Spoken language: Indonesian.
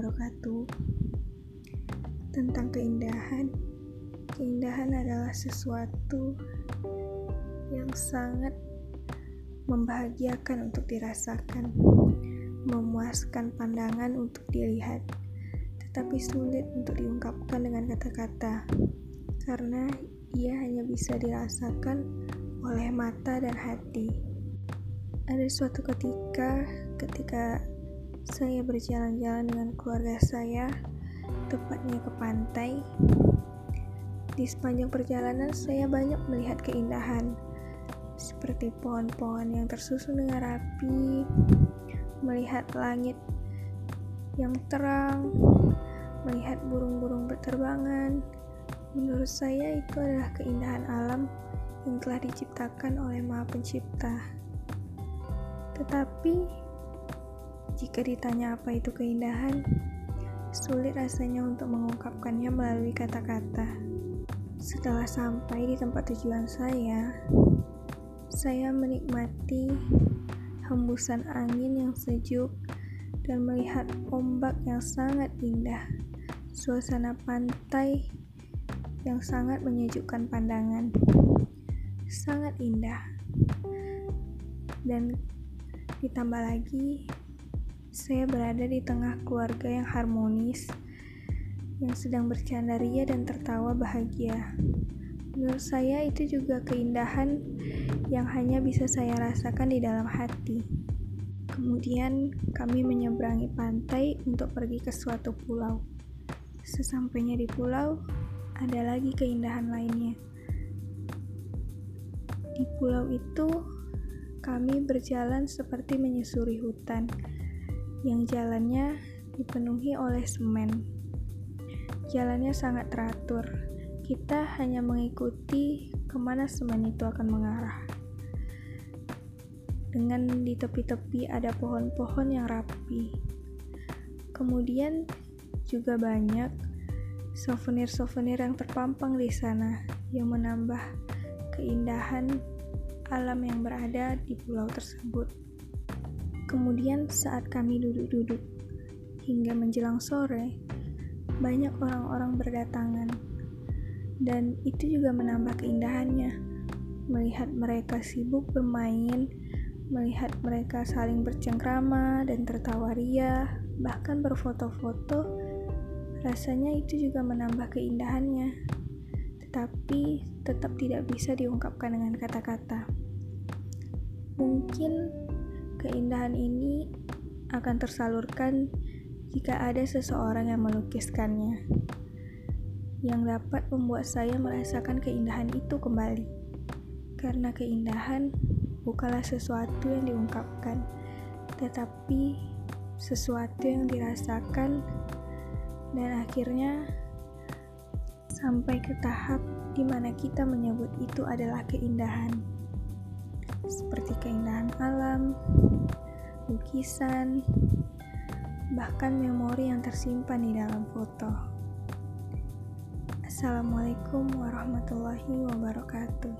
wabarakatuh tentang keindahan keindahan adalah sesuatu yang sangat membahagiakan untuk dirasakan memuaskan pandangan untuk dilihat tetapi sulit untuk diungkapkan dengan kata-kata karena ia hanya bisa dirasakan oleh mata dan hati. Ada suatu ketika, ketika saya berjalan-jalan dengan keluarga saya, tepatnya ke pantai. Di sepanjang perjalanan, saya banyak melihat keindahan seperti pohon-pohon yang tersusun dengan rapi, melihat langit yang terang, melihat burung-burung berterbangan. Menurut saya itu adalah keindahan alam yang telah diciptakan oleh Maha Pencipta. Tetapi jika ditanya apa itu keindahan, sulit rasanya untuk mengungkapkannya melalui kata-kata. Setelah sampai di tempat tujuan saya, saya menikmati hembusan angin yang sejuk dan melihat ombak yang sangat indah. Suasana pantai yang sangat menyejukkan pandangan. Sangat indah. Dan ditambah lagi saya berada di tengah keluarga yang harmonis yang sedang bercanda ria dan tertawa bahagia. Menurut saya itu juga keindahan yang hanya bisa saya rasakan di dalam hati. Kemudian kami menyeberangi pantai untuk pergi ke suatu pulau. Sesampainya di pulau, ada lagi keindahan lainnya. Di pulau itu, kami berjalan seperti menyusuri hutan yang jalannya dipenuhi oleh semen. Jalannya sangat teratur kita hanya mengikuti ke mana semen itu akan mengarah. Dengan di tepi-tepi ada pohon-pohon yang rapi. Kemudian juga banyak souvenir-souvenir yang terpampang di sana yang menambah keindahan alam yang berada di pulau tersebut. Kemudian saat kami duduk-duduk hingga menjelang sore, banyak orang-orang berdatangan dan itu juga menambah keindahannya. Melihat mereka sibuk bermain, melihat mereka saling bercengkrama dan tertawa ria, bahkan berfoto-foto, rasanya itu juga menambah keindahannya. Tetapi tetap tidak bisa diungkapkan dengan kata-kata. Mungkin keindahan ini akan tersalurkan jika ada seseorang yang melukiskannya yang dapat membuat saya merasakan keindahan itu kembali. Karena keindahan bukanlah sesuatu yang diungkapkan, tetapi sesuatu yang dirasakan dan akhirnya sampai ke tahap di mana kita menyebut itu adalah keindahan. Seperti keindahan alam, lukisan, bahkan memori yang tersimpan di dalam foto. Assalamualaikum warahmatullahi wabarakatuh.